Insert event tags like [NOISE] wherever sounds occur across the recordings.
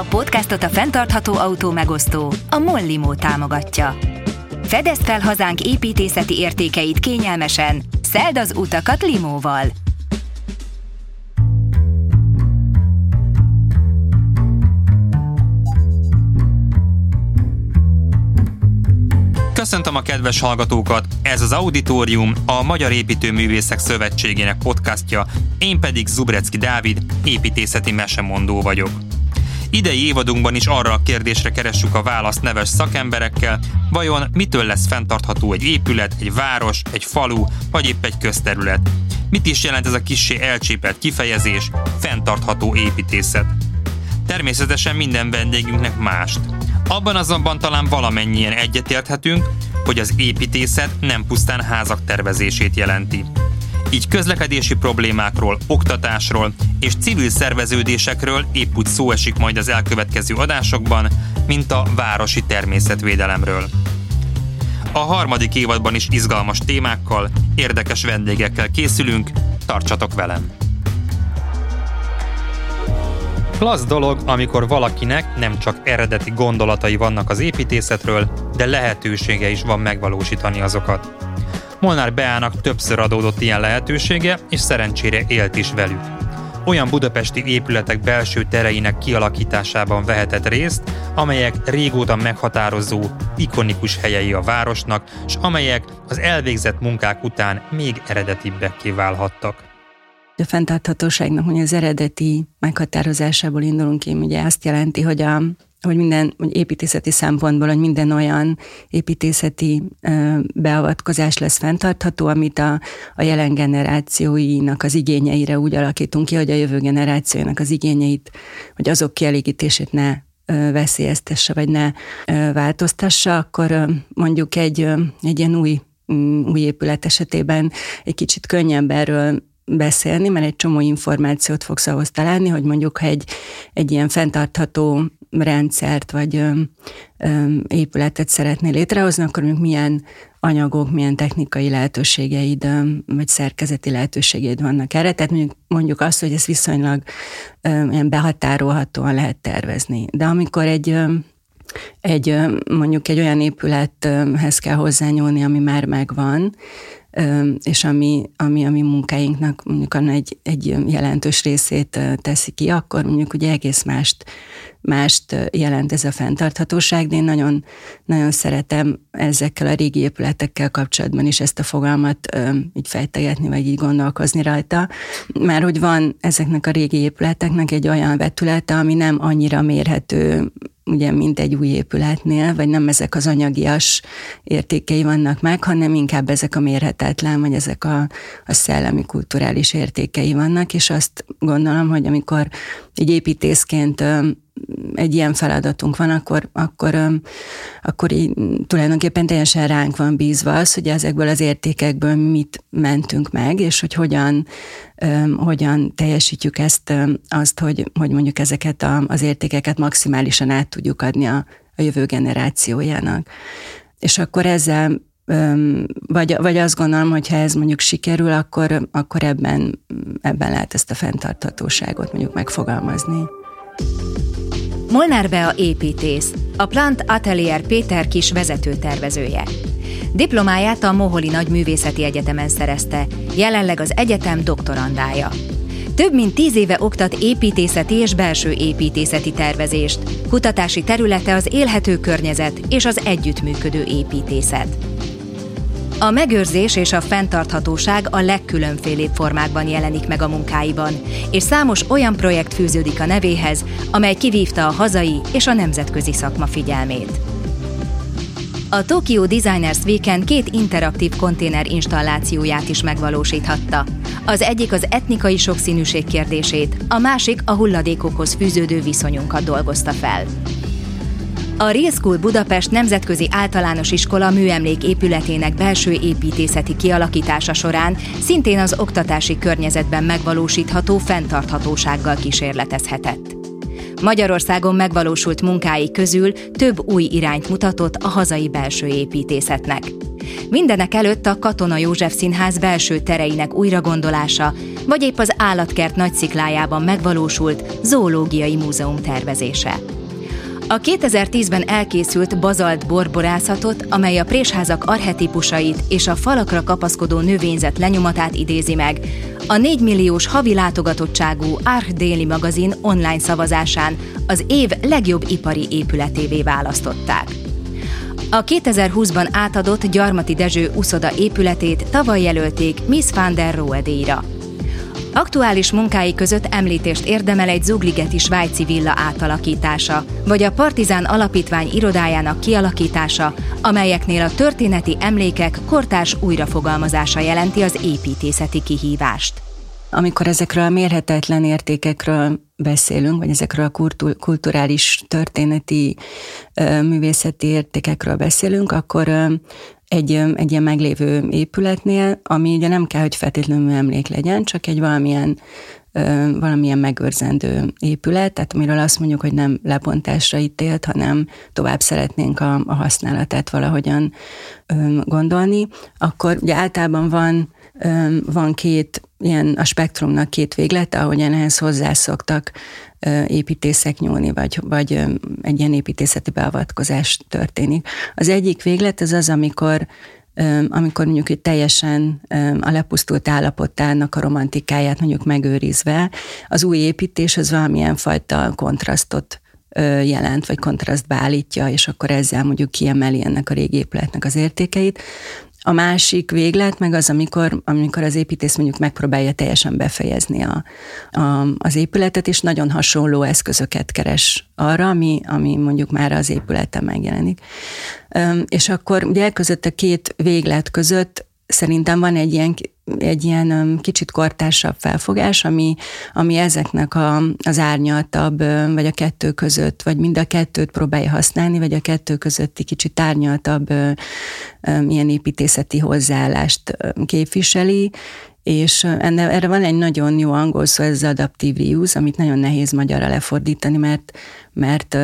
A podcastot a fenntartható autó megosztó, a Mollimó támogatja. Fedezd fel hazánk építészeti értékeit kényelmesen, szeld az utakat limóval! Köszöntöm a kedves hallgatókat! Ez az Auditorium, a Magyar Építőművészek Szövetségének podcastja, én pedig Zubrecki Dávid, építészeti mesemondó vagyok. Idei évadunkban is arra a kérdésre keressük a választ neves szakemberekkel, vajon mitől lesz fenntartható egy épület, egy város, egy falu, vagy épp egy közterület. Mit is jelent ez a kissé elcsépelt kifejezés, fenntartható építészet? Természetesen minden vendégünknek mást. Abban azonban talán valamennyien egyetérthetünk, hogy az építészet nem pusztán házak tervezését jelenti. Így közlekedési problémákról, oktatásról és civil szerveződésekről épp úgy szó esik majd az elkövetkező adásokban, mint a városi természetvédelemről. A harmadik évadban is izgalmas témákkal, érdekes vendégekkel készülünk, tartsatok velem! Klassz dolog, amikor valakinek nem csak eredeti gondolatai vannak az építészetről, de lehetősége is van megvalósítani azokat. Molnár Beának többször adódott ilyen lehetősége, és szerencsére élt is velük. Olyan budapesti épületek belső tereinek kialakításában vehetett részt, amelyek régóta meghatározó, ikonikus helyei a városnak, és amelyek az elvégzett munkák után még eredetibbekké válhattak. A fenntarthatóságnak hogy az eredeti meghatározásából indulunk ki, ugye azt jelenti, hogy a hogy minden hogy építészeti szempontból, hogy minden olyan építészeti beavatkozás lesz fenntartható, amit a, a jelen generációinak az igényeire úgy alakítunk ki, hogy a jövő generációinak az igényeit, hogy azok kielégítését ne veszélyeztesse, vagy ne változtassa, akkor mondjuk egy, egy ilyen új új épület esetében egy kicsit könnyebb erről beszélni, mert egy csomó információt fogsz ahhoz találni, hogy mondjuk ha egy, egy ilyen fenntartható rendszert vagy ö, épületet szeretnél létrehozni, akkor mondjuk milyen anyagok, milyen technikai lehetőségeid, vagy szerkezeti lehetőségeid vannak erre. Tehát mondjuk, mondjuk azt, hogy ez viszonylag ilyen behatárolhatóan lehet tervezni. De amikor egy egy mondjuk egy olyan épülethez kell hozzányúlni, ami már megvan, és ami, ami a munkáinknak mondjuk egy, egy jelentős részét teszi ki, akkor mondjuk ugye egész mást, mást jelent ez a fenntarthatóság, de én nagyon, nagyon szeretem ezekkel a régi épületekkel kapcsolatban is ezt a fogalmat így fejtegetni, vagy így gondolkozni rajta, mert hogy van ezeknek a régi épületeknek egy olyan vetülete, ami nem annyira mérhető ugye, mint egy új épületnél, vagy nem ezek az anyagias értékei vannak meg, hanem inkább ezek a mérhetetlen, vagy ezek a, a szellemi, kulturális értékei vannak, és azt gondolom, hogy amikor egy építészként egy ilyen feladatunk van, akkor, akkor, akkor így tulajdonképpen teljesen ránk van bízva az, hogy ezekből az értékekből mit mentünk meg, és hogy hogyan, hogyan teljesítjük ezt, azt, hogy, hogy mondjuk ezeket az értékeket maximálisan át tudjuk adni a, a jövő generációjának. És akkor ezzel vagy, vagy azt gondolom, hogy ha ez mondjuk sikerül, akkor, akkor ebben, ebben lehet ezt a fenntarthatóságot mondjuk megfogalmazni. Molnár Bea építész, a Plant Atelier Péter Kis vezetőtervezője. Diplomáját a Moholi Nagyművészeti Egyetemen szerezte, jelenleg az egyetem doktorandája. Több mint tíz éve oktat építészeti és belső építészeti tervezést. Kutatási területe az élhető környezet és az együttműködő építészet. A megőrzés és a fenntarthatóság a legkülönfélébb formákban jelenik meg a munkáiban, és számos olyan projekt fűződik a nevéhez, amely kivívta a hazai és a nemzetközi szakma figyelmét. A Tokyo Designers Weekend két interaktív konténer installációját is megvalósíthatta. Az egyik az etnikai sokszínűség kérdését, a másik a hulladékokhoz fűződő viszonyunkat dolgozta fel. A Real School Budapest Nemzetközi Általános Iskola műemlék épületének belső építészeti kialakítása során szintén az oktatási környezetben megvalósítható fenntarthatósággal kísérletezhetett. Magyarországon megvalósult munkái közül több új irányt mutatott a hazai belső építészetnek. Mindenek előtt a Katona József Színház belső tereinek újragondolása, vagy épp az állatkert nagysziklájában megvalósult zoológiai múzeum tervezése. A 2010-ben elkészült bazalt borborászatot, amely a présházak arhetipusait és a falakra kapaszkodó növényzet lenyomatát idézi meg, a 4 milliós havi látogatottságú Arch Daily magazin online szavazásán az év legjobb ipari épületévé választották. A 2020-ban átadott Gyarmati Dezső uszoda épületét tavaly jelölték Miss van der Rohe díjra. Aktuális munkái között említést érdemel egy Zugligeti svájci villa átalakítása, vagy a Partizán Alapítvány irodájának kialakítása, amelyeknél a történeti emlékek kortárs újrafogalmazása jelenti az építészeti kihívást. Amikor ezekről a mérhetetlen értékekről beszélünk, vagy ezekről a kulturális, történeti, művészeti értékekről beszélünk, akkor egy, egy ilyen meglévő épületnél, ami ugye nem kell, hogy feltétlenül emlék legyen, csak egy valamilyen valamilyen megőrzendő épület, tehát amiről azt mondjuk, hogy nem lebontásra ítélt, hanem tovább szeretnénk a, a használatát valahogyan gondolni, akkor ugye általában van, van két ilyen a spektrumnak két véglete, ahogyan ehhez hozzászoktak építészek nyúlni, vagy, vagy egy ilyen építészeti beavatkozás történik. Az egyik véglet az az, amikor amikor mondjuk hogy teljesen a lepusztult állapotának a romantikáját mondjuk megőrizve, az új építés az valamilyen fajta kontrasztot jelent, vagy kontrasztba állítja, és akkor ezzel mondjuk kiemeli ennek a régi épületnek az értékeit. A másik véglet meg az, amikor, amikor az építész mondjuk megpróbálja teljesen befejezni a, a, az épületet, és nagyon hasonló eszközöket keres arra, ami, ami mondjuk már az épületen megjelenik. És akkor ugye között a két véglet között szerintem van egy ilyen, egy ilyen kicsit kortársabb felfogás, ami, ami ezeknek a, az árnyaltabb, vagy a kettő között, vagy mind a kettőt próbálja használni, vagy a kettő közötti kicsit árnyaltabb ilyen építészeti hozzáállást képviseli, és enne, erre van egy nagyon jó angol szó, ez az adaptív reuse, amit nagyon nehéz magyarra lefordítani, mert, mert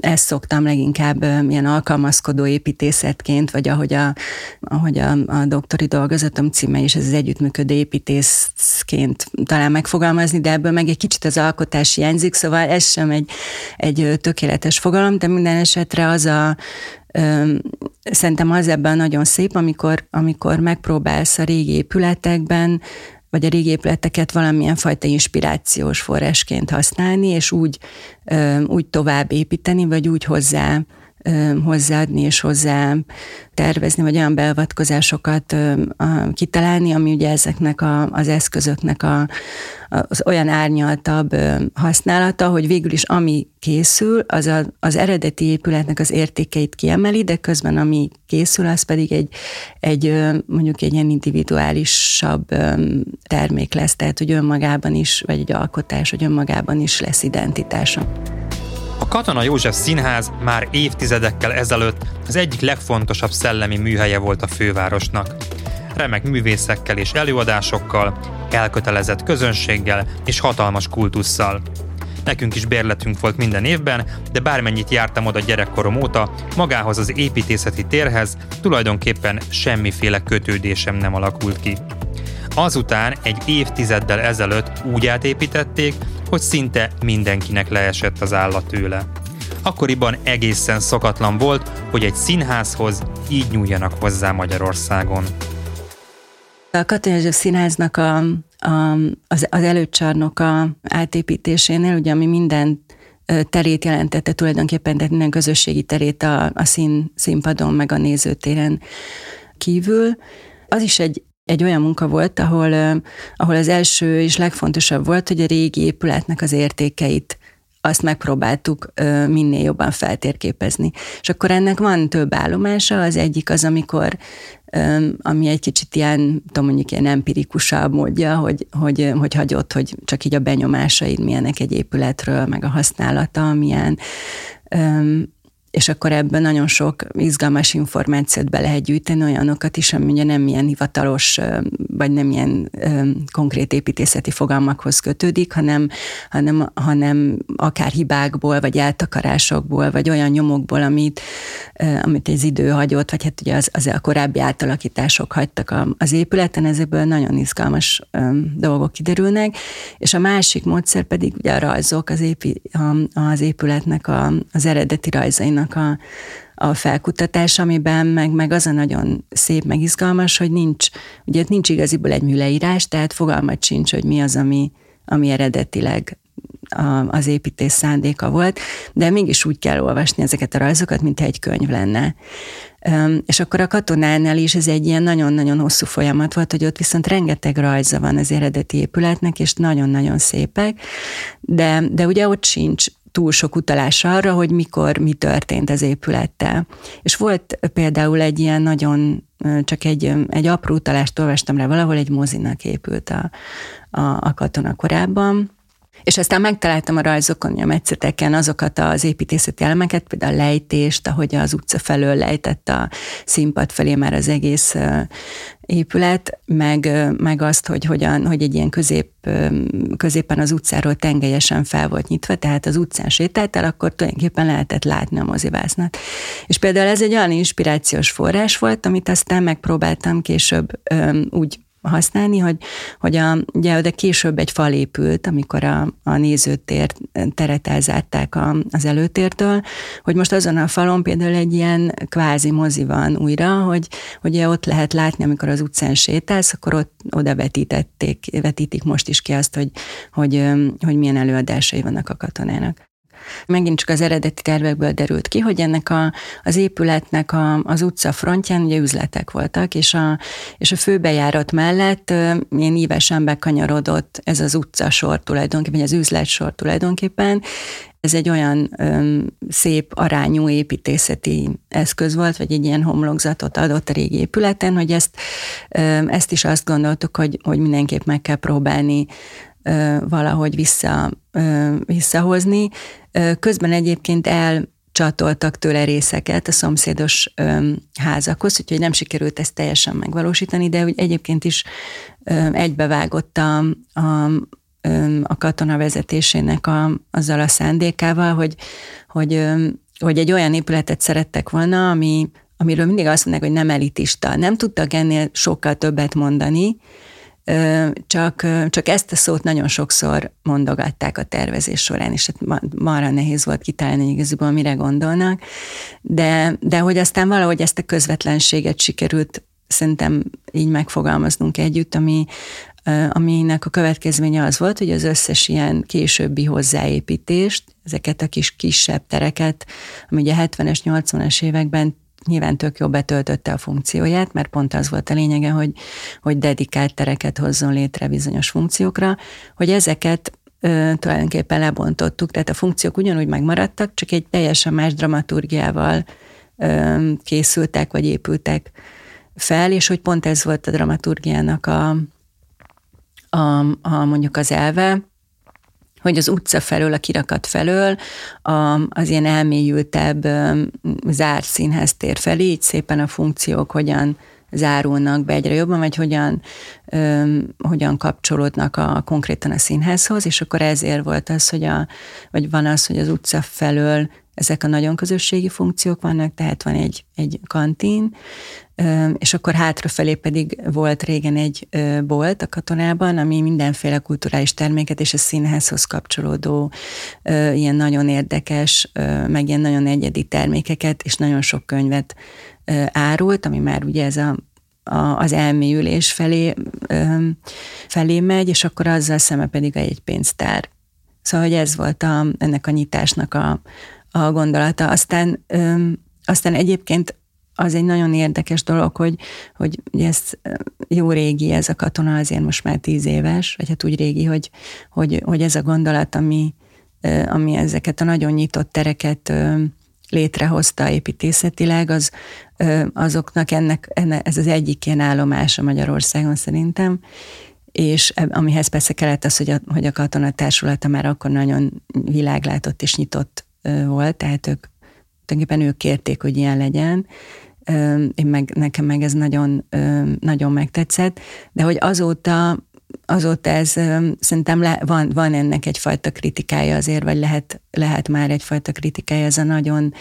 ezt szoktam leginkább ilyen alkalmazkodó építészetként, vagy ahogy a, ahogy a, a doktori dolgozatom címe is, ez az együttműködő építészként talán megfogalmazni, de ebből meg egy kicsit az alkotás hiányzik, szóval ez sem egy, egy tökéletes fogalom, de minden esetre az a, Szerintem az ebben nagyon szép, amikor, amikor megpróbálsz a régi épületekben, vagy a régi épületeket valamilyen fajta inspirációs forrásként használni, és úgy, úgy tovább építeni, vagy úgy hozzá hozzáadni és hozzá tervezni, vagy olyan beavatkozásokat kitalálni, ami ugye ezeknek a, az eszközöknek a, az olyan árnyaltabb használata, hogy végül is ami készül, az a, az eredeti épületnek az értékeit kiemeli, de közben ami készül, az pedig egy, egy mondjuk egy ilyen individuálisabb termék lesz, tehát hogy önmagában is, vagy egy alkotás, hogy önmagában is lesz identitása. A Katona József Színház már évtizedekkel ezelőtt az egyik legfontosabb szellemi műhelye volt a fővárosnak. Remek művészekkel és előadásokkal, elkötelezett közönséggel és hatalmas kultusszal. Nekünk is bérletünk volt minden évben, de bármennyit jártam oda gyerekkorom óta, magához az építészeti térhez tulajdonképpen semmiféle kötődésem nem alakult ki. Azután egy évtizeddel ezelőtt úgy átépítették, hogy szinte mindenkinek leesett az állat tőle. Akkoriban egészen szokatlan volt, hogy egy színházhoz így nyúljanak hozzá Magyarországon. A Katona József Színháznak a, a, az, az előcsarnoka átépítésénél, ugye ami minden terét jelentette tulajdonképpen, tehát minden közösségi terét a, a szín, színpadon, meg a nézőtéren kívül. Az is egy egy olyan munka volt, ahol, ahol az első és legfontosabb volt, hogy a régi épületnek az értékeit azt megpróbáltuk minél jobban feltérképezni. És akkor ennek van több állomása, az egyik az, amikor ami egy kicsit ilyen, tudom mondjuk ilyen empirikusabb módja, hogy, hogy, hogy hagyott, hogy csak így a benyomásaid milyenek egy épületről, meg a használata, milyen és akkor ebben nagyon sok izgalmas információt be lehet gyűjteni, olyanokat is, ami ugye nem ilyen hivatalos, vagy nem ilyen konkrét építészeti fogalmakhoz kötődik, hanem, hanem, hanem akár hibákból, vagy eltakarásokból, vagy olyan nyomokból, amit, amit az idő hagyott, vagy hát ugye az, az a korábbi átalakítások hagytak az épületen, ezekből nagyon izgalmas dolgok kiderülnek, és a másik módszer pedig ugye a rajzok, az, épi, az épületnek a, az eredeti rajzainak a, a felkutatás, amiben meg, meg az a nagyon szép, meg izgalmas, hogy nincs, ugye nincs igaziból egy műleírás, tehát fogalmat sincs, hogy mi az, ami, ami eredetileg a, az építés szándéka volt, de mégis úgy kell olvasni ezeket a rajzokat, mint egy könyv lenne. És akkor a katonánál is ez egy ilyen nagyon-nagyon hosszú folyamat volt, hogy ott viszont rengeteg rajza van az eredeti épületnek, és nagyon-nagyon szépek, de, de ugye ott sincs túl sok utalás arra, hogy mikor mi történt az épülettel. És volt például egy ilyen nagyon, csak egy, egy apró utalást olvastam rá valahol, egy mozinak épült a, a, a katona korábban, és aztán megtaláltam a rajzokon, a metszeteken azokat az építészeti elemeket, például a lejtést, ahogy az utca felől lejtett a színpad felé már az egész épület, meg, meg azt, hogy hogyan, hogy egy ilyen közép, középen az utcáról tengelyesen fel volt nyitva, tehát az utcán sétáltál, akkor tulajdonképpen lehetett látni a mozivásznat. És például ez egy olyan inspirációs forrás volt, amit aztán megpróbáltam később úgy használni, hogy, hogy a, ugye oda később egy fal épült, amikor a, a nézőtér teret elzárták a, az előtértől, hogy most azon a falon például egy ilyen kvázi mozi van újra, hogy ugye ott lehet látni, amikor az utcán sétálsz, akkor ott oda vetítették, vetítik most is ki azt, hogy, hogy, hogy milyen előadásai vannak a katonának. Megint csak az eredeti tervekből derült ki, hogy ennek a, az épületnek a, az utca frontján ugye üzletek voltak, és a, és a főbejárat mellett ilyen ívesen bekanyarodott ez az utcasor tulajdonképpen, vagy az üzletsor tulajdonképpen, ez egy olyan öm, szép arányú építészeti eszköz volt, vagy egy ilyen homlokzatot adott a régi épületen, hogy ezt, öm, ezt is azt gondoltuk, hogy, hogy mindenképp meg kell próbálni valahogy vissza, visszahozni. Közben egyébként el csatoltak tőle részeket a szomszédos házakhoz, úgyhogy nem sikerült ezt teljesen megvalósítani, de úgy egyébként is egybevágott a, a, a katona vezetésének a, azzal a szándékával, hogy, hogy, hogy egy olyan épületet szerettek volna, ami, amiről mindig azt mondják, hogy nem elitista. Nem tudtak ennél sokkal többet mondani, csak, csak ezt a szót nagyon sokszor mondogatták a tervezés során, és hát marra nehéz volt kitalálni igazából, mire gondolnak, de, de hogy aztán valahogy ezt a közvetlenséget sikerült szerintem így megfogalmaznunk együtt, ami, aminek a következménye az volt, hogy az összes ilyen későbbi hozzáépítést, ezeket a kis kisebb tereket, ami ugye 70-es, 80-as években nyilván tök jó betöltötte a funkcióját, mert pont az volt a lényege, hogy, hogy dedikált tereket hozzon létre bizonyos funkciókra, hogy ezeket ö, tulajdonképpen lebontottuk, tehát a funkciók ugyanúgy megmaradtak, csak egy teljesen más dramaturgiával ö, készültek, vagy épültek fel, és hogy pont ez volt a dramaturgiának a, a, a mondjuk az elve, hogy az utca felől, a kirakat felől a, az ilyen elmélyültebb zárt színház tér felé, így szépen a funkciók hogyan zárulnak be egyre jobban, vagy hogyan, öm, hogyan kapcsolódnak a, konkrétan a színházhoz, és akkor ezért volt az, hogy a, vagy van az, hogy az utca felől ezek a nagyon közösségi funkciók vannak, tehát van egy, egy kantin, és akkor hátrafelé pedig volt régen egy bolt a katonában, ami mindenféle kulturális terméket és a színházhoz kapcsolódó ilyen nagyon érdekes, meg ilyen nagyon egyedi termékeket, és nagyon sok könyvet árult, ami már ugye ez a az elmélyülés felé, felé megy, és akkor azzal szeme pedig egy pénztár. Szóval, hogy ez volt a, ennek a nyitásnak a, a gondolata. Aztán, aztán egyébként az egy nagyon érdekes dolog, hogy, hogy ez jó régi, ez a katona azért most már tíz éves, vagy hát úgy régi, hogy, hogy, hogy ez a gondolat, ami, ami ezeket a nagyon nyitott tereket létrehozta építészetileg, az, azoknak ennek, ennek, ez az egyik ilyen állomása Magyarországon szerintem, és amihez persze kellett az, hogy a, hogy a társulata már akkor nagyon világlátott és nyitott volt, tehát ők tulajdonképpen ők kérték, hogy ilyen legyen, én meg, nekem meg ez nagyon, nagyon megtetszett, de hogy azóta azóta ez szerintem le, van, van ennek egyfajta kritikája azért, vagy lehet, lehet már egyfajta kritikája, ez a nagyon,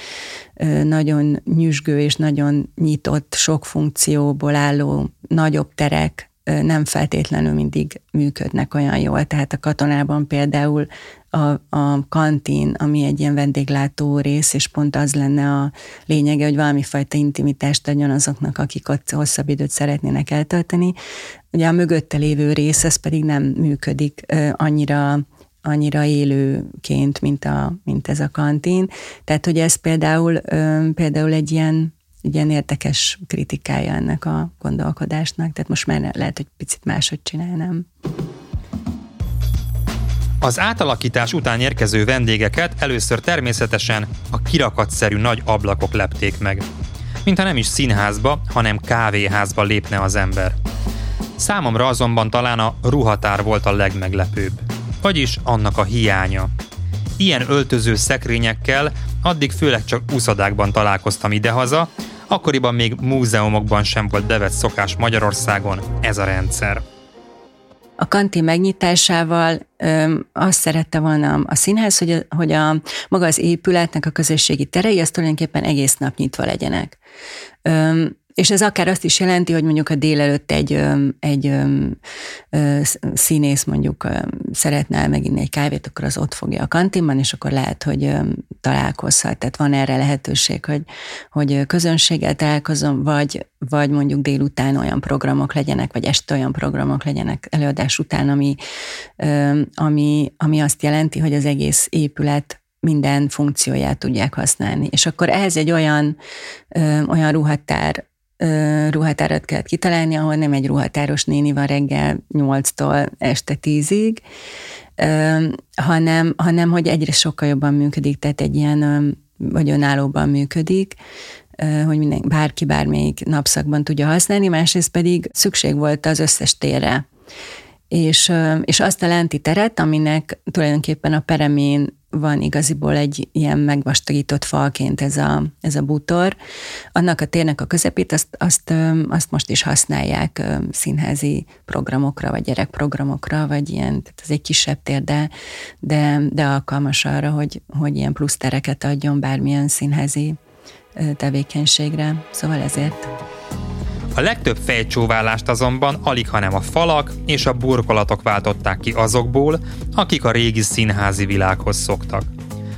nagyon nyüzsgő és nagyon nyitott, sok funkcióból álló nagyobb terek nem feltétlenül mindig működnek olyan jól. Tehát a katonában például a, a kantin, ami egy ilyen vendéglátó rész, és pont az lenne a lényege, hogy valami fajta intimitást adjon azoknak, akik ott hosszabb időt szeretnének eltölteni. Ugye a mögötte lévő rész, ez pedig nem működik annyira annyira élőként, mint, a, mint ez a kantin. Tehát, hogy ez például, például egy ilyen ilyen érdekes kritikája ennek a gondolkodásnak, tehát most már lehet, hogy picit máshogy csinálnám. Az átalakítás után érkező vendégeket először természetesen a kirakatszerű nagy ablakok lepték meg. Mintha nem is színházba, hanem kávéházba lépne az ember. Számomra azonban talán a ruhatár volt a legmeglepőbb. Vagyis annak a hiánya. Ilyen öltöző szekrényekkel addig főleg csak úszadákban találkoztam idehaza, akkoriban még múzeumokban sem volt bevett szokás Magyarországon ez a rendszer. A kantin megnyitásával ö, azt szerette volna a színház, hogy, a, hogy a, maga az épületnek a közösségi terei, az tulajdonképpen egész nap nyitva legyenek. Ö, és ez akár azt is jelenti, hogy mondjuk a délelőtt egy, egy színész mondjuk szeretne elmeginni egy kávét, akkor az ott fogja a kantinban, és akkor lehet, hogy találkozhat. Tehát van erre lehetőség, hogy, hogy közönséggel találkozom, vagy, vagy mondjuk délután olyan programok legyenek, vagy este olyan programok legyenek előadás után, ami, ami, ami azt jelenti, hogy az egész épület minden funkcióját tudják használni. És akkor ehhez egy olyan, olyan ruhatár ruhatárat kellett kitalálni, ahol nem egy ruhatáros néni van reggel 8-tól este 10-ig, hanem, hanem hogy egyre sokkal jobban működik, tehát egy ilyen, vagy önállóban működik, hogy minden, bárki bármelyik napszakban tudja használni, másrészt pedig szükség volt az összes térre. És, és azt a lenti teret, aminek tulajdonképpen a peremén van igaziból egy ilyen megvastagított falként ez a, ez a bútor. Annak a térnek a közepét, azt, azt, azt most is használják színházi programokra, vagy gyerekprogramokra, vagy ilyen, tehát ez egy kisebb tér, de, de, de alkalmas arra, hogy, hogy ilyen plusz tereket adjon bármilyen színházi tevékenységre. Szóval ezért. A legtöbb fejcsóválást azonban alig hanem a falak és a burkolatok váltották ki azokból, akik a régi színházi világhoz szoktak.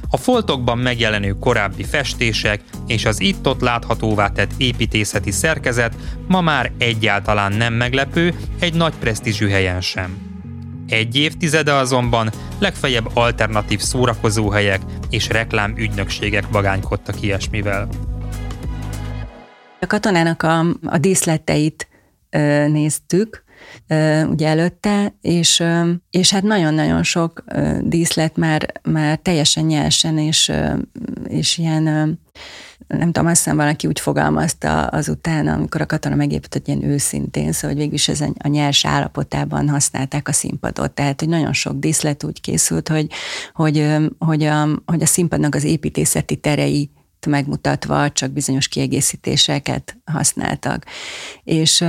A foltokban megjelenő korábbi festések és az itt-ott láthatóvá tett építészeti szerkezet ma már egyáltalán nem meglepő egy nagy presztízsű helyen sem. Egy évtizede azonban legfeljebb alternatív szórakozóhelyek és reklámügynökségek vagánykodtak ilyesmivel. A katonának a, a díszleteit ö, néztük, ugye előtte, és, ö, és hát nagyon-nagyon sok díszlet már, már teljesen nyersen, és, és ilyen nem tudom, azt hiszem valaki úgy fogalmazta azután, amikor a katona megépült, hogy ilyen őszintén, szóval hogy végülis ez a nyers állapotában használták a színpadot. Tehát, hogy nagyon sok díszlet úgy készült, hogy, hogy, hogy, a, hogy a színpadnak az építészeti terei megmutatva csak bizonyos kiegészítéseket használtak. És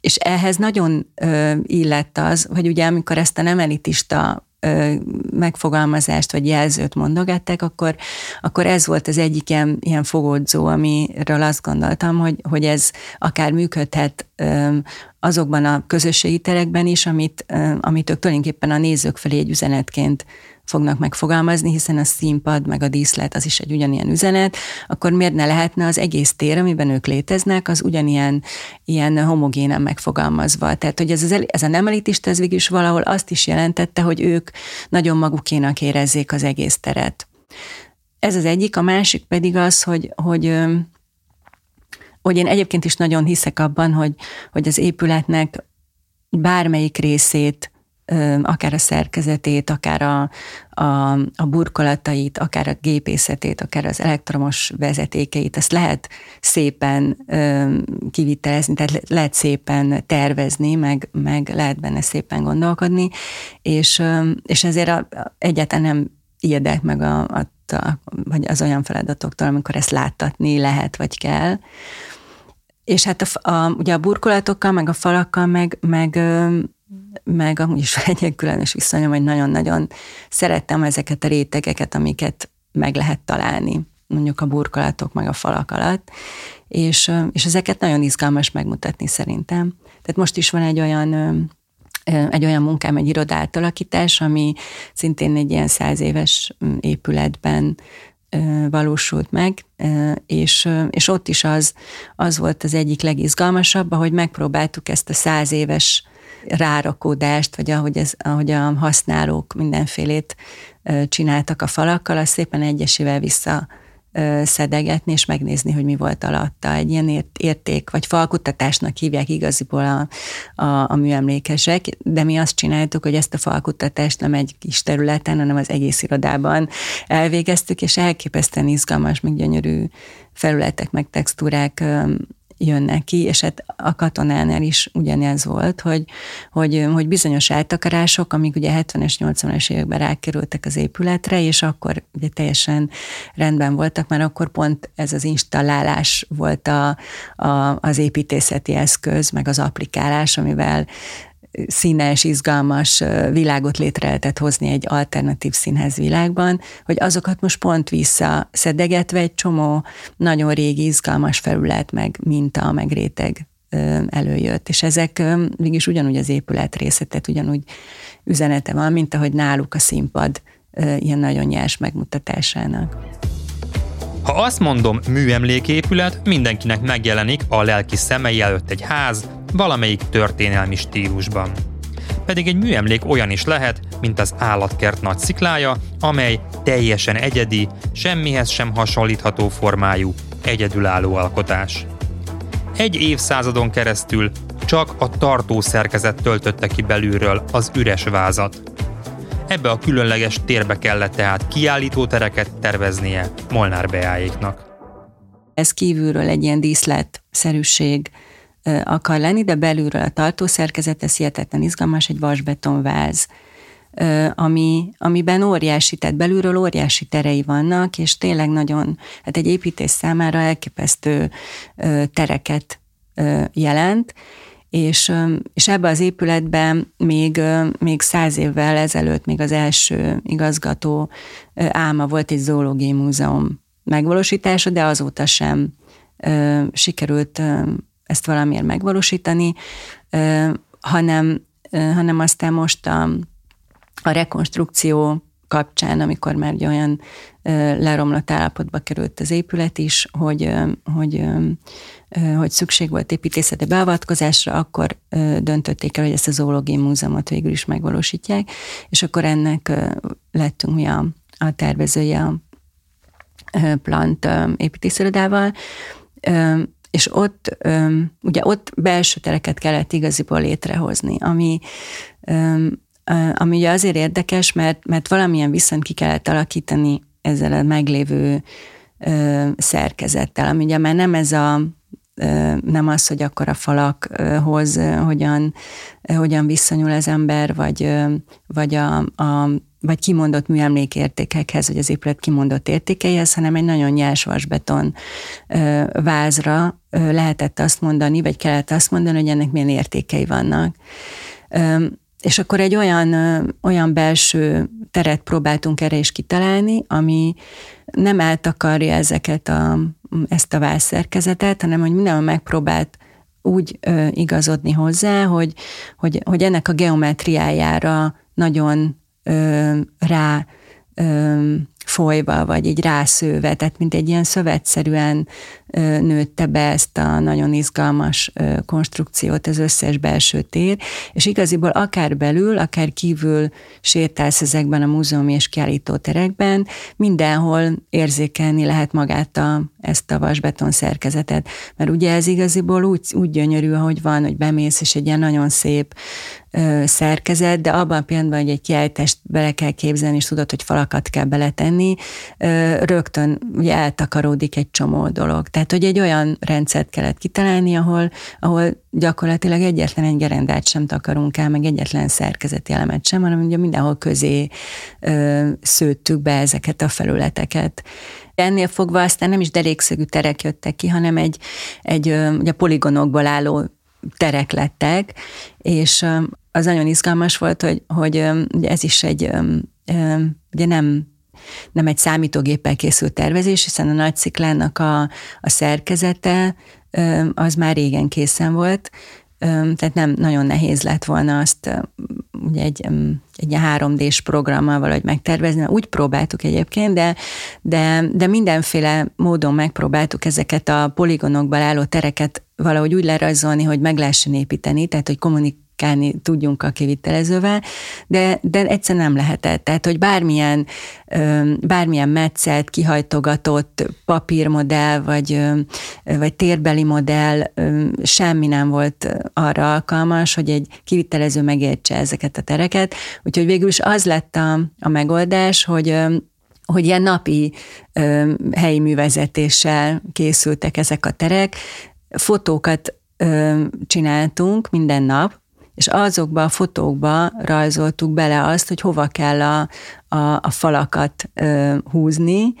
és ehhez nagyon illett az, hogy ugye amikor ezt a nem elitista megfogalmazást vagy jelzőt mondogatták, akkor, akkor ez volt az egyik ilyen, ilyen fogódzó, amiről azt gondoltam, hogy, hogy ez akár működhet azokban a közösségi terekben is, amit, amit ők tulajdonképpen a nézők felé egy üzenetként fognak megfogalmazni, hiszen a színpad meg a díszlet az is egy ugyanilyen üzenet, akkor miért ne lehetne az egész tér, amiben ők léteznek, az ugyanilyen ilyen homogénen megfogalmazva. Tehát, hogy ez, az, ez a nem elitista, ez végül is valahol azt is jelentette, hogy ők nagyon magukénak érezzék az egész teret. Ez az egyik, a másik pedig az, hogy, hogy hogy én egyébként is nagyon hiszek abban, hogy, hogy az épületnek bármelyik részét akár a szerkezetét, akár a, a, a burkolatait, akár a gépészetét, akár az elektromos vezetékeit, ezt lehet szépen kivitelezni, tehát lehet szépen tervezni, meg, meg lehet benne szépen gondolkodni, és, és ezért a, egyáltalán nem ijedek meg a, a feladatoktól, vagy az olyan feladatoktól, amikor ezt láttatni lehet, vagy kell. És hát a, a, ugye a burkolatokkal, meg a falakkal, meg, meg, meg amúgy is [LAUGHS] egy különös viszonyom, hogy nagyon-nagyon szerettem ezeket a rétegeket, amiket meg lehet találni, mondjuk a burkolatok, meg a falak alatt, és, és ezeket nagyon izgalmas megmutatni szerintem. Tehát most is van egy olyan egy olyan munkám, egy irodáltalakítás, ami szintén egy ilyen száz éves épületben valósult meg, és, és ott is az, az volt az egyik legizgalmasabb, ahogy megpróbáltuk ezt a száz éves rárakódást, vagy ahogy, ez, ahogy a használók mindenfélét csináltak a falakkal, azt szépen egyesével vissza szedegetni, és megnézni, hogy mi volt alatta. Egy ilyen érték, vagy falkutatásnak hívják igaziból a, a, a műemlékesek, de mi azt csináltuk, hogy ezt a falkutatást nem egy kis területen, hanem az egész irodában elvégeztük, és elképesztően izgalmas, még gyönyörű felületek, meg textúrák jönnek ki, és hát a katonánál is ugyanez volt, hogy, hogy, hogy bizonyos eltakarások, amik ugye 70-es, 80-es években rákerültek az épületre, és akkor ugye teljesen rendben voltak, mert akkor pont ez az installálás volt a, a, az építészeti eszköz, meg az applikálás, amivel színes, izgalmas világot létre lehetett hozni egy alternatív színház világban, hogy azokat most pont vissza szedegetve egy csomó nagyon régi, izgalmas felület, meg minta, meg réteg előjött. És ezek mégis ugyanúgy az épület része, tehát ugyanúgy üzenete van, mint ahogy náluk a színpad ilyen nagyon nyers megmutatásának. Ha azt mondom műemléképület, mindenkinek megjelenik a lelki szemei előtt egy ház, valamelyik történelmi stílusban. Pedig egy műemlék olyan is lehet, mint az állatkert nagy sziklája, amely teljesen egyedi, semmihez sem hasonlítható formájú, egyedülálló alkotás. Egy évszázadon keresztül csak a tartó szerkezet töltötte ki belülről az üres vázat. Ebbe a különleges térbe kellett tehát kiállítótereket terveznie Molnár Beáéknak. Ez kívülről egy ilyen díszletszerűség akar lenni, de belülről a tartószerkezet, ez hihetetlen izgalmas, egy vasbetonváz, ami, amiben óriási, tehát belülről óriási terei vannak, és tényleg nagyon, hát egy építés számára elképesztő tereket jelent, és, és ebbe az épületben még, még száz évvel ezelőtt, még az első igazgató álma volt egy zoológiai múzeum megvalósítása, de azóta sem sikerült ezt valamiért megvalósítani, hanem, hanem aztán most a, a rekonstrukció kapcsán, amikor már ugye olyan leromlott állapotba került az épület is, hogy, hogy, hogy szükség volt építészeti beavatkozásra, akkor döntötték el, hogy ezt a zoológiai múzeumot végül is megvalósítják, és akkor ennek lettünk mi a, a tervezője a plant építészirodával, és ott, ugye ott belső tereket kellett igaziból létrehozni, ami, ami ugye azért érdekes, mert, mert valamilyen viszont ki kellett alakítani ezzel a meglévő szerkezettel, ami ugye már nem ez a nem az, hogy akkor a falakhoz hogyan, hogyan viszonyul az ember, vagy, vagy a, a vagy kimondott műemlékértékekhez, vagy az épület kimondott értékeihez, hanem egy nagyon nyers vasbeton vázra lehetett azt mondani, vagy kellett azt mondani, hogy ennek milyen értékei vannak. És akkor egy olyan, olyan belső teret próbáltunk erre is kitalálni, ami nem eltakarja ezeket a, ezt a vázszerkezetet, hanem hogy mindenhol megpróbált úgy ö, igazodni hozzá, hogy, hogy, hogy ennek a geometriájára nagyon ö, rá ö, folyva, vagy így rászőve, tehát mint egy ilyen szövetszerűen nőtte be ezt a nagyon izgalmas konstrukciót, az összes belső tér, és igaziból akár belül, akár kívül sétálsz ezekben a múzeumi és terekben, mindenhol érzékelni lehet magát a, ezt a vasbeton szerkezetet. Mert ugye ez igaziból úgy, úgy gyönyörű, ahogy van, hogy bemész, és egy ilyen nagyon szép szerkezet, de abban a pillanatban, hogy egy kiállítást bele kell képzelni, és tudod, hogy falakat kell beletenni, rögtön ugye eltakaródik egy csomó dolog. Tehát, hogy egy olyan rendszert kellett kitalálni, ahol, ahol gyakorlatilag egyetlen egy gerendát sem takarunk el, meg egyetlen szerkezeti elemet sem, hanem ugye mindenhol közé ö, szőttük be ezeket a felületeket. Ennél fogva aztán nem is derékszögű terek jöttek ki, hanem egy, egy ugye poligonokból álló terek lettek, és az nagyon izgalmas volt, hogy, hogy ez is egy, ugye nem nem egy számítógéppel készült tervezés, hiszen a nagy sziklának a, a szerkezete az már régen készen volt, tehát nem nagyon nehéz lett volna azt ugye egy, egy 3D-s programmal valahogy megtervezni. Úgy próbáltuk egyébként, de, de, de mindenféle módon megpróbáltuk ezeket a poligonokban álló tereket valahogy úgy lerajzolni, hogy meg lehessen építeni, tehát hogy kommunik kommunikálni tudjunk a kivitelezővel, de, de egyszer nem lehetett. Tehát, hogy bármilyen, bármilyen metszelt, kihajtogatott papírmodell, vagy, vagy térbeli modell semmi nem volt arra alkalmas, hogy egy kivitelező megértse ezeket a tereket. Úgyhogy végül is az lett a, a megoldás, hogy hogy ilyen napi ö, helyi művezetéssel készültek ezek a terek. Fotókat ö, csináltunk minden nap, és azokba a fotókba rajzoltuk bele azt, hogy hova kell a, a, a falakat ö, húzni,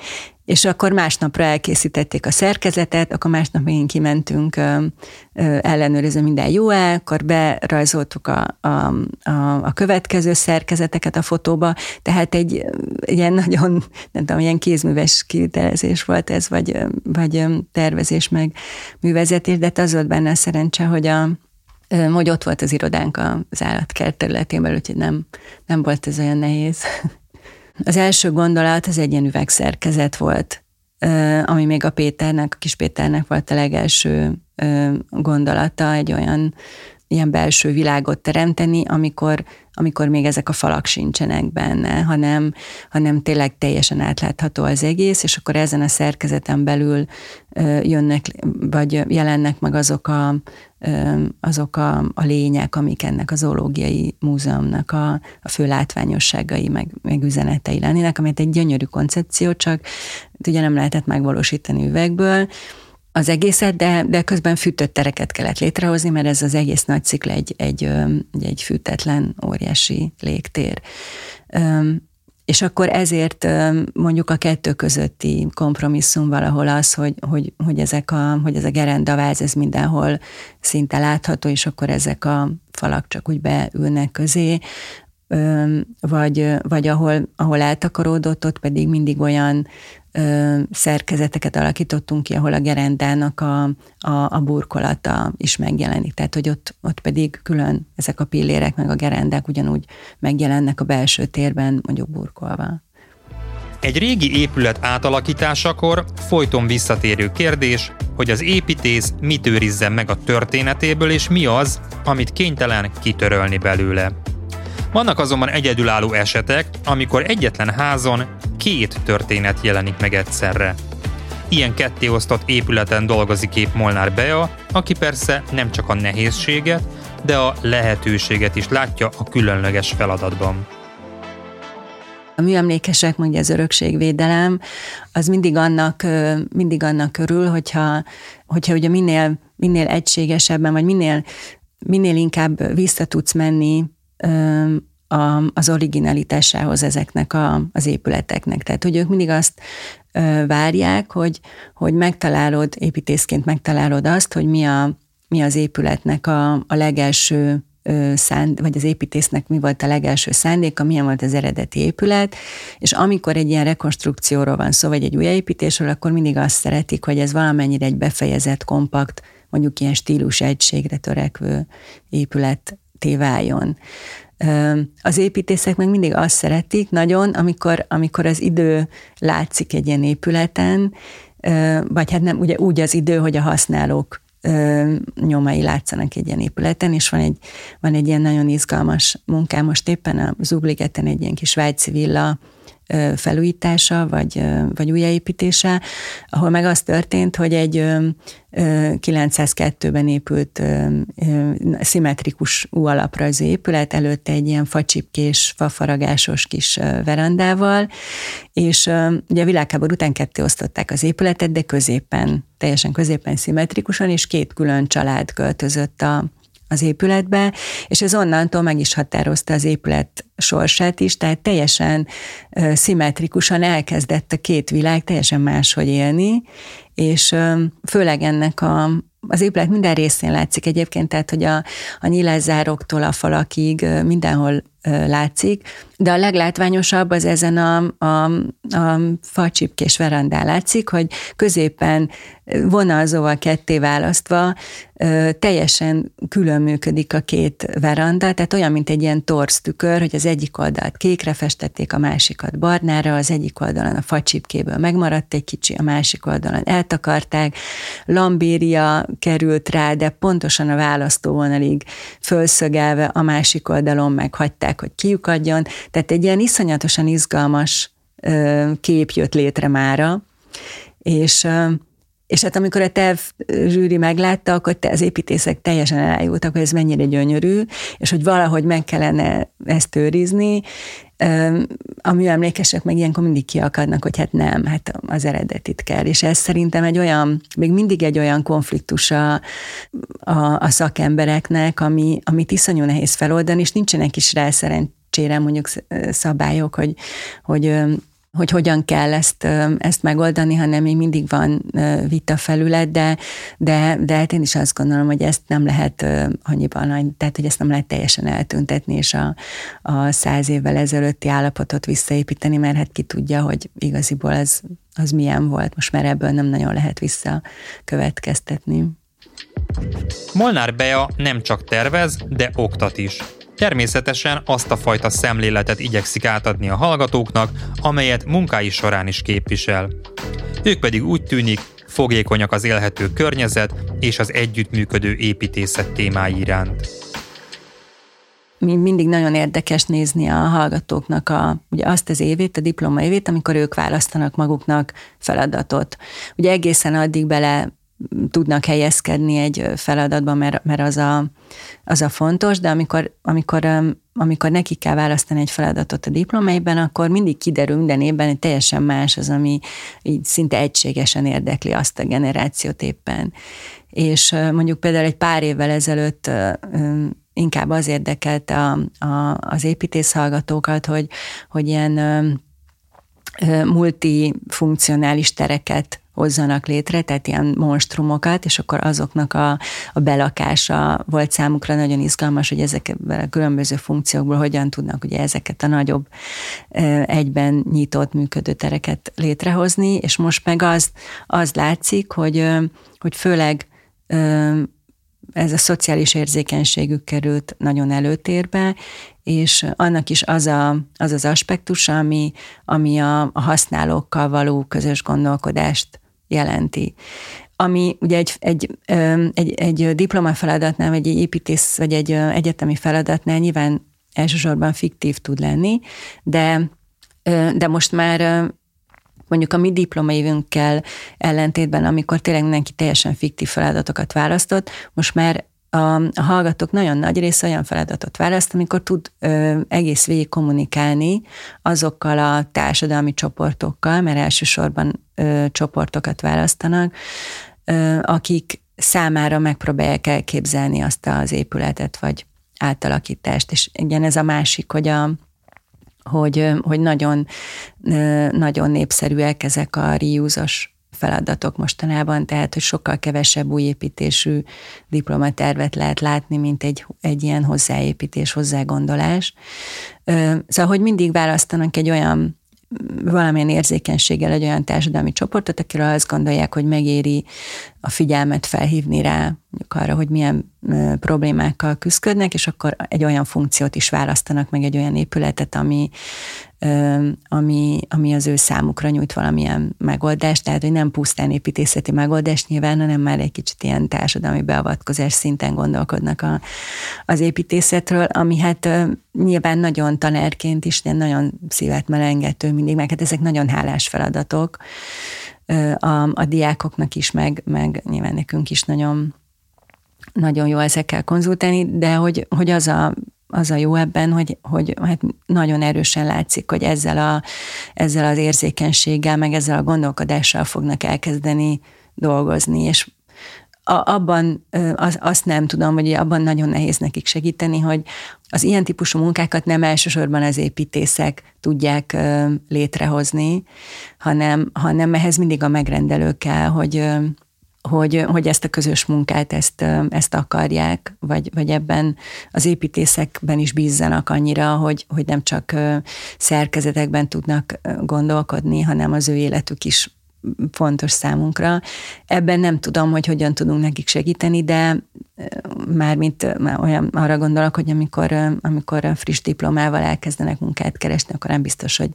és akkor másnapra elkészítették a szerkezetet, akkor másnap még kimentünk ö, ö, ellenőrizni, minden jó-e, akkor berajzoltuk a, a, a, a következő szerkezeteket a fotóba, tehát egy ilyen nagyon, nem tudom, ilyen kézműves kivitelezés volt ez, vagy, vagy tervezés meg művezetés, de az volt benne a szerencse, hogy a, hogy ott volt az irodánk az állatkert területén belül, úgyhogy nem, nem volt ez olyan nehéz. Az első gondolat az egy ilyen üvegszerkezet volt, ami még a Péternek, a kis Péternek volt a legelső gondolata, egy olyan ilyen belső világot teremteni, amikor, amikor még ezek a falak sincsenek benne, hanem, hanem tényleg teljesen átlátható az egész, és akkor ezen a szerkezeten belül jönnek, vagy jelennek meg azok a, azok a, a lények, amik ennek a zoológiai múzeumnak a, a fő látványosságai, meg, meg üzenetei lennének, amit egy gyönyörű koncepció, csak ugye nem lehetett megvalósítani üvegből, az egészet, de, de közben fűtött tereket kellett létrehozni, mert ez az egész nagy cikl egy, egy, egy fűtetlen, óriási légtér. És akkor ezért mondjuk a kettő közötti kompromisszum valahol az, hogy, hogy, hogy, ezek a, hogy ez a gerendaváz, ez mindenhol szinte látható, és akkor ezek a falak csak úgy beülnek közé, vagy, vagy ahol, ahol eltakaródott, ott pedig mindig olyan ö, szerkezeteket alakítottunk ki, ahol a gerendának a, a, a burkolata is megjelenik. Tehát, hogy ott, ott pedig külön ezek a pillérek meg a gerendák ugyanúgy megjelennek a belső térben, mondjuk burkolva. Egy régi épület átalakításakor folyton visszatérő kérdés, hogy az építész mit őrizzen meg a történetéből, és mi az, amit kénytelen kitörölni belőle. Vannak azonban egyedülálló esetek, amikor egyetlen házon két történet jelenik meg egyszerre. Ilyen kettéosztott épületen dolgozik épp Molnár Bea, aki persze nem csak a nehézséget, de a lehetőséget is látja a különleges feladatban. A műemlékesek, mondja az örökségvédelem, az mindig annak, mindig annak körül, hogyha, hogyha ugye minél, minél egységesebben, vagy minél, minél inkább vissza tudsz menni a, az originalitásához ezeknek a, az épületeknek. Tehát, hogy ők mindig azt várják, hogy, hogy megtalálod, építészként megtalálod azt, hogy mi, a, mi az épületnek a, a legelső szánd, vagy az építésznek mi volt a legelső szándéka, milyen volt az eredeti épület, és amikor egy ilyen rekonstrukcióról van szó, vagy egy újjáépítésről, akkor mindig azt szeretik, hogy ez valamennyire egy befejezett, kompakt, mondjuk ilyen stílus egységre törekvő épület váljon. Az építészek meg mindig azt szeretik nagyon, amikor, amikor az idő látszik egy ilyen épületen, vagy hát nem ugye úgy az idő, hogy a használók nyomai látszanak egy ilyen épületen, és van egy, van egy ilyen nagyon izgalmas munkám, most éppen a Zugligeten egy ilyen kis svájci villa felújítása, vagy, vagy újjáépítése, ahol meg az történt, hogy egy 902-ben épült szimmetrikus U alaprajzú épület, előtte egy ilyen facsipkés, fafaragásos kis verandával, és ugye a világháború után ketté osztották az épületet, de középen, teljesen középen szimmetrikusan, és két külön család költözött a, az épületbe, és ez onnantól meg is határozta az épület sorsát is, tehát teljesen uh, szimmetrikusan elkezdett a két világ teljesen máshogy élni, és főleg ennek a, az épület minden részén látszik egyébként, tehát hogy a, a nyilázároktól a falakig mindenhol látszik, de a leglátványosabb az ezen a, a, a facsipkés verandán látszik, hogy középen vonalzóval ketté választva teljesen külön működik a két veranda, tehát olyan, mint egy ilyen torz tükör, hogy az egyik oldalt kékre festették, a másikat barnára, az egyik oldalon a facsipkéből megmaradt egy kicsi, a másik oldalon eltakarták, lambéria került rá, de pontosan a választóvonalig fölszögelve, a másik oldalon meghagyták, hogy kiukadjon, tehát egy ilyen iszonyatosan izgalmas kép jött létre mára, és és hát amikor a terv zsűri meglátta, akkor te, az építészek teljesen elájultak, hogy ez mennyire gyönyörű, és hogy valahogy meg kellene ezt őrizni, a műemlékesek meg ilyenkor mindig kiakadnak, hogy hát nem, hát az eredetit kell. És ez szerintem egy olyan, még mindig egy olyan konfliktus a, a, a szakembereknek, ami, amit iszonyú nehéz feloldani, és nincsenek is rá szerencsére mondjuk szabályok, hogy, hogy hogy hogyan kell ezt, ezt megoldani, hanem még mindig van vita felület, de, de, de hát én is azt gondolom, hogy ezt nem lehet annyiban, tehát hogy ezt nem lehet teljesen eltüntetni, és a, a száz évvel ezelőtti állapotot visszaépíteni, mert hát ki tudja, hogy igaziból az, az milyen volt. Most már ebből nem nagyon lehet visszakövetkeztetni. Molnár Bea nem csak tervez, de oktat is. Természetesen azt a fajta szemléletet igyekszik átadni a hallgatóknak, amelyet munkái során is képvisel. Ők pedig úgy tűnik, fogékonyak az élhető környezet és az együttműködő építészet témái iránt mindig nagyon érdekes nézni a hallgatóknak a, ugye azt az évét, a diploma évét, amikor ők választanak maguknak feladatot. Ugye egészen addig bele tudnak helyezkedni egy feladatban, mert, mert az, a, az a fontos, de amikor, amikor, amikor neki kell választani egy feladatot a diplomaiban, akkor mindig kiderül minden évben, hogy teljesen más az, ami így szinte egységesen érdekli azt a generációt éppen. És mondjuk például egy pár évvel ezelőtt inkább az érdekelt a, a, az építész hallgatókat, hogy, hogy ilyen multifunkcionális tereket hozzanak létre, tehát ilyen monstrumokat, és akkor azoknak a, a belakása volt számukra nagyon izgalmas, hogy ezekben a különböző funkciókból hogyan tudnak ugye ezeket a nagyobb egyben nyitott működő tereket létrehozni, és most meg az, az látszik, hogy, hogy főleg ez a szociális érzékenységük került nagyon előtérbe, és annak is az a, az, az aspektus, ami, ami a, a használókkal való közös gondolkodást jelenti. Ami ugye egy, egy, egy, egy diplomafeladatnál, vagy egy építész, vagy egy egyetemi feladatnál nyilván elsősorban fiktív tud lenni, de, de most már mondjuk a mi diplomaévünkkel ellentétben, amikor tényleg mindenki teljesen fiktív feladatokat választott, most már a, hallgatók nagyon nagy része olyan feladatot választ, amikor tud ö, egész végig kommunikálni azokkal a társadalmi csoportokkal, mert elsősorban ö, csoportokat választanak, ö, akik számára megpróbálják elképzelni azt az épületet, vagy átalakítást. És igen, ez a másik, hogy a, hogy, hogy nagyon, nagyon népszerűek ezek a reuse feladatok mostanában, tehát hogy sokkal kevesebb új építésű diplomatervet lehet látni, mint egy, egy ilyen hozzáépítés, hozzágondolás. Szóval, hogy mindig választanak egy olyan valamilyen érzékenységgel egy olyan társadalmi csoportot, akiről azt gondolják, hogy megéri a, figyelmet felhívni rá, mondjuk arra, hogy milyen problémákkal küzdködnek, és akkor egy olyan funkciót is választanak meg, egy olyan épületet, ami, ami, ami az ő számukra nyújt valamilyen megoldást, tehát hogy nem pusztán építészeti megoldást nyilván, hanem már egy kicsit ilyen társadalmi beavatkozás szinten gondolkodnak a, az építészetről, ami hát nyilván nagyon tanárként is, nagyon szívet melengető mindig, mert hát ezek nagyon hálás feladatok a, a diákoknak is, meg, meg nyilván nekünk is nagyon nagyon jó ezekkel konzultálni, de hogy, hogy az a az a jó ebben, hogy, hogy hát nagyon erősen látszik, hogy ezzel, a, ezzel az érzékenységgel, meg ezzel a gondolkodással fognak elkezdeni dolgozni, és a, abban az, azt nem tudom, hogy abban nagyon nehéz nekik segíteni, hogy az ilyen típusú munkákat nem elsősorban az építészek tudják létrehozni, hanem, hanem ehhez mindig a megrendelő kell, hogy hogy, hogy ezt a közös munkát, ezt, ezt akarják, vagy, vagy ebben az építészekben is bízzanak annyira, hogy, hogy nem csak szerkezetekben tudnak gondolkodni, hanem az ő életük is fontos számunkra. Ebben nem tudom, hogy hogyan tudunk nekik segíteni, de mármint már olyan, arra gondolok, hogy amikor, amikor friss diplomával elkezdenek munkát keresni, akkor nem biztos, hogy,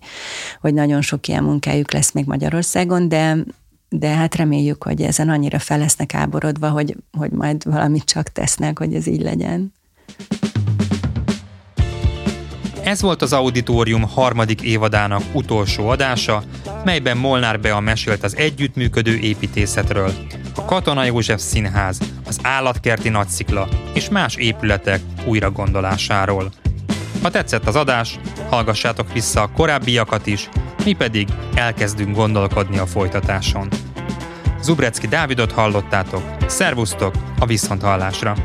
hogy nagyon sok ilyen munkájuk lesz még Magyarországon, de de hát reméljük, hogy ezen annyira fel lesznek áborodva, hogy, hogy majd valamit csak tesznek, hogy ez így legyen. Ez volt az Auditorium harmadik évadának utolsó adása, melyben Molnár Bea mesélt az együttműködő építészetről, a Katona József Színház, az Állatkerti Nagyszikla és más épületek újragondolásáról. Ha tetszett az adás, hallgassátok vissza a korábbiakat is, mi pedig elkezdünk gondolkodni a folytatáson. Zubrecki Dávidot hallottátok, szervusztok a Viszonthallásra!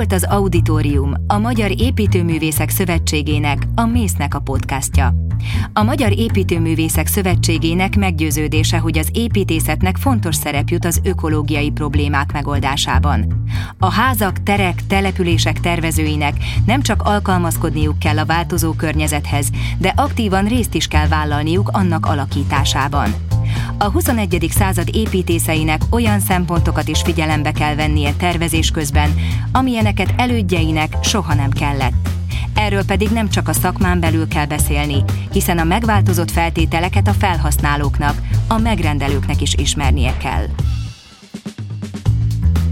Volt az Auditorium, a Magyar Építőművészek Szövetségének, a Mésznek a podcastja. A Magyar Építőművészek Szövetségének meggyőződése, hogy az építészetnek fontos szerep jut az ökológiai problémák megoldásában. A házak, terek, települések tervezőinek nem csak alkalmazkodniuk kell a változó környezethez, de aktívan részt is kell vállalniuk annak alakításában. A 21. század építészeinek olyan szempontokat is figyelembe kell vennie tervezés közben, amilyeneket elődjeinek soha nem kellett. Erről pedig nem csak a szakmán belül kell beszélni, hiszen a megváltozott feltételeket a felhasználóknak, a megrendelőknek is ismernie kell.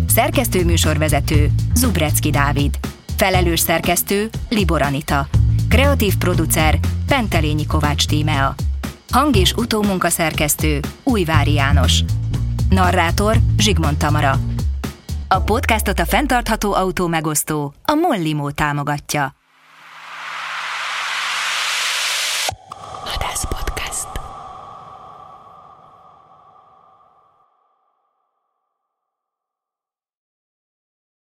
Szerkesztő műsorvezető Zubrecki Dávid. Felelős szerkesztő Libor Anita. Kreatív producer Pentelényi Kovács Tímea. Hang- és utómunkaszerkesztő Újvári János. Narrátor Zsigmond Tamara. A podcastot a fenntartható autó megosztó, a Mollimó támogatja.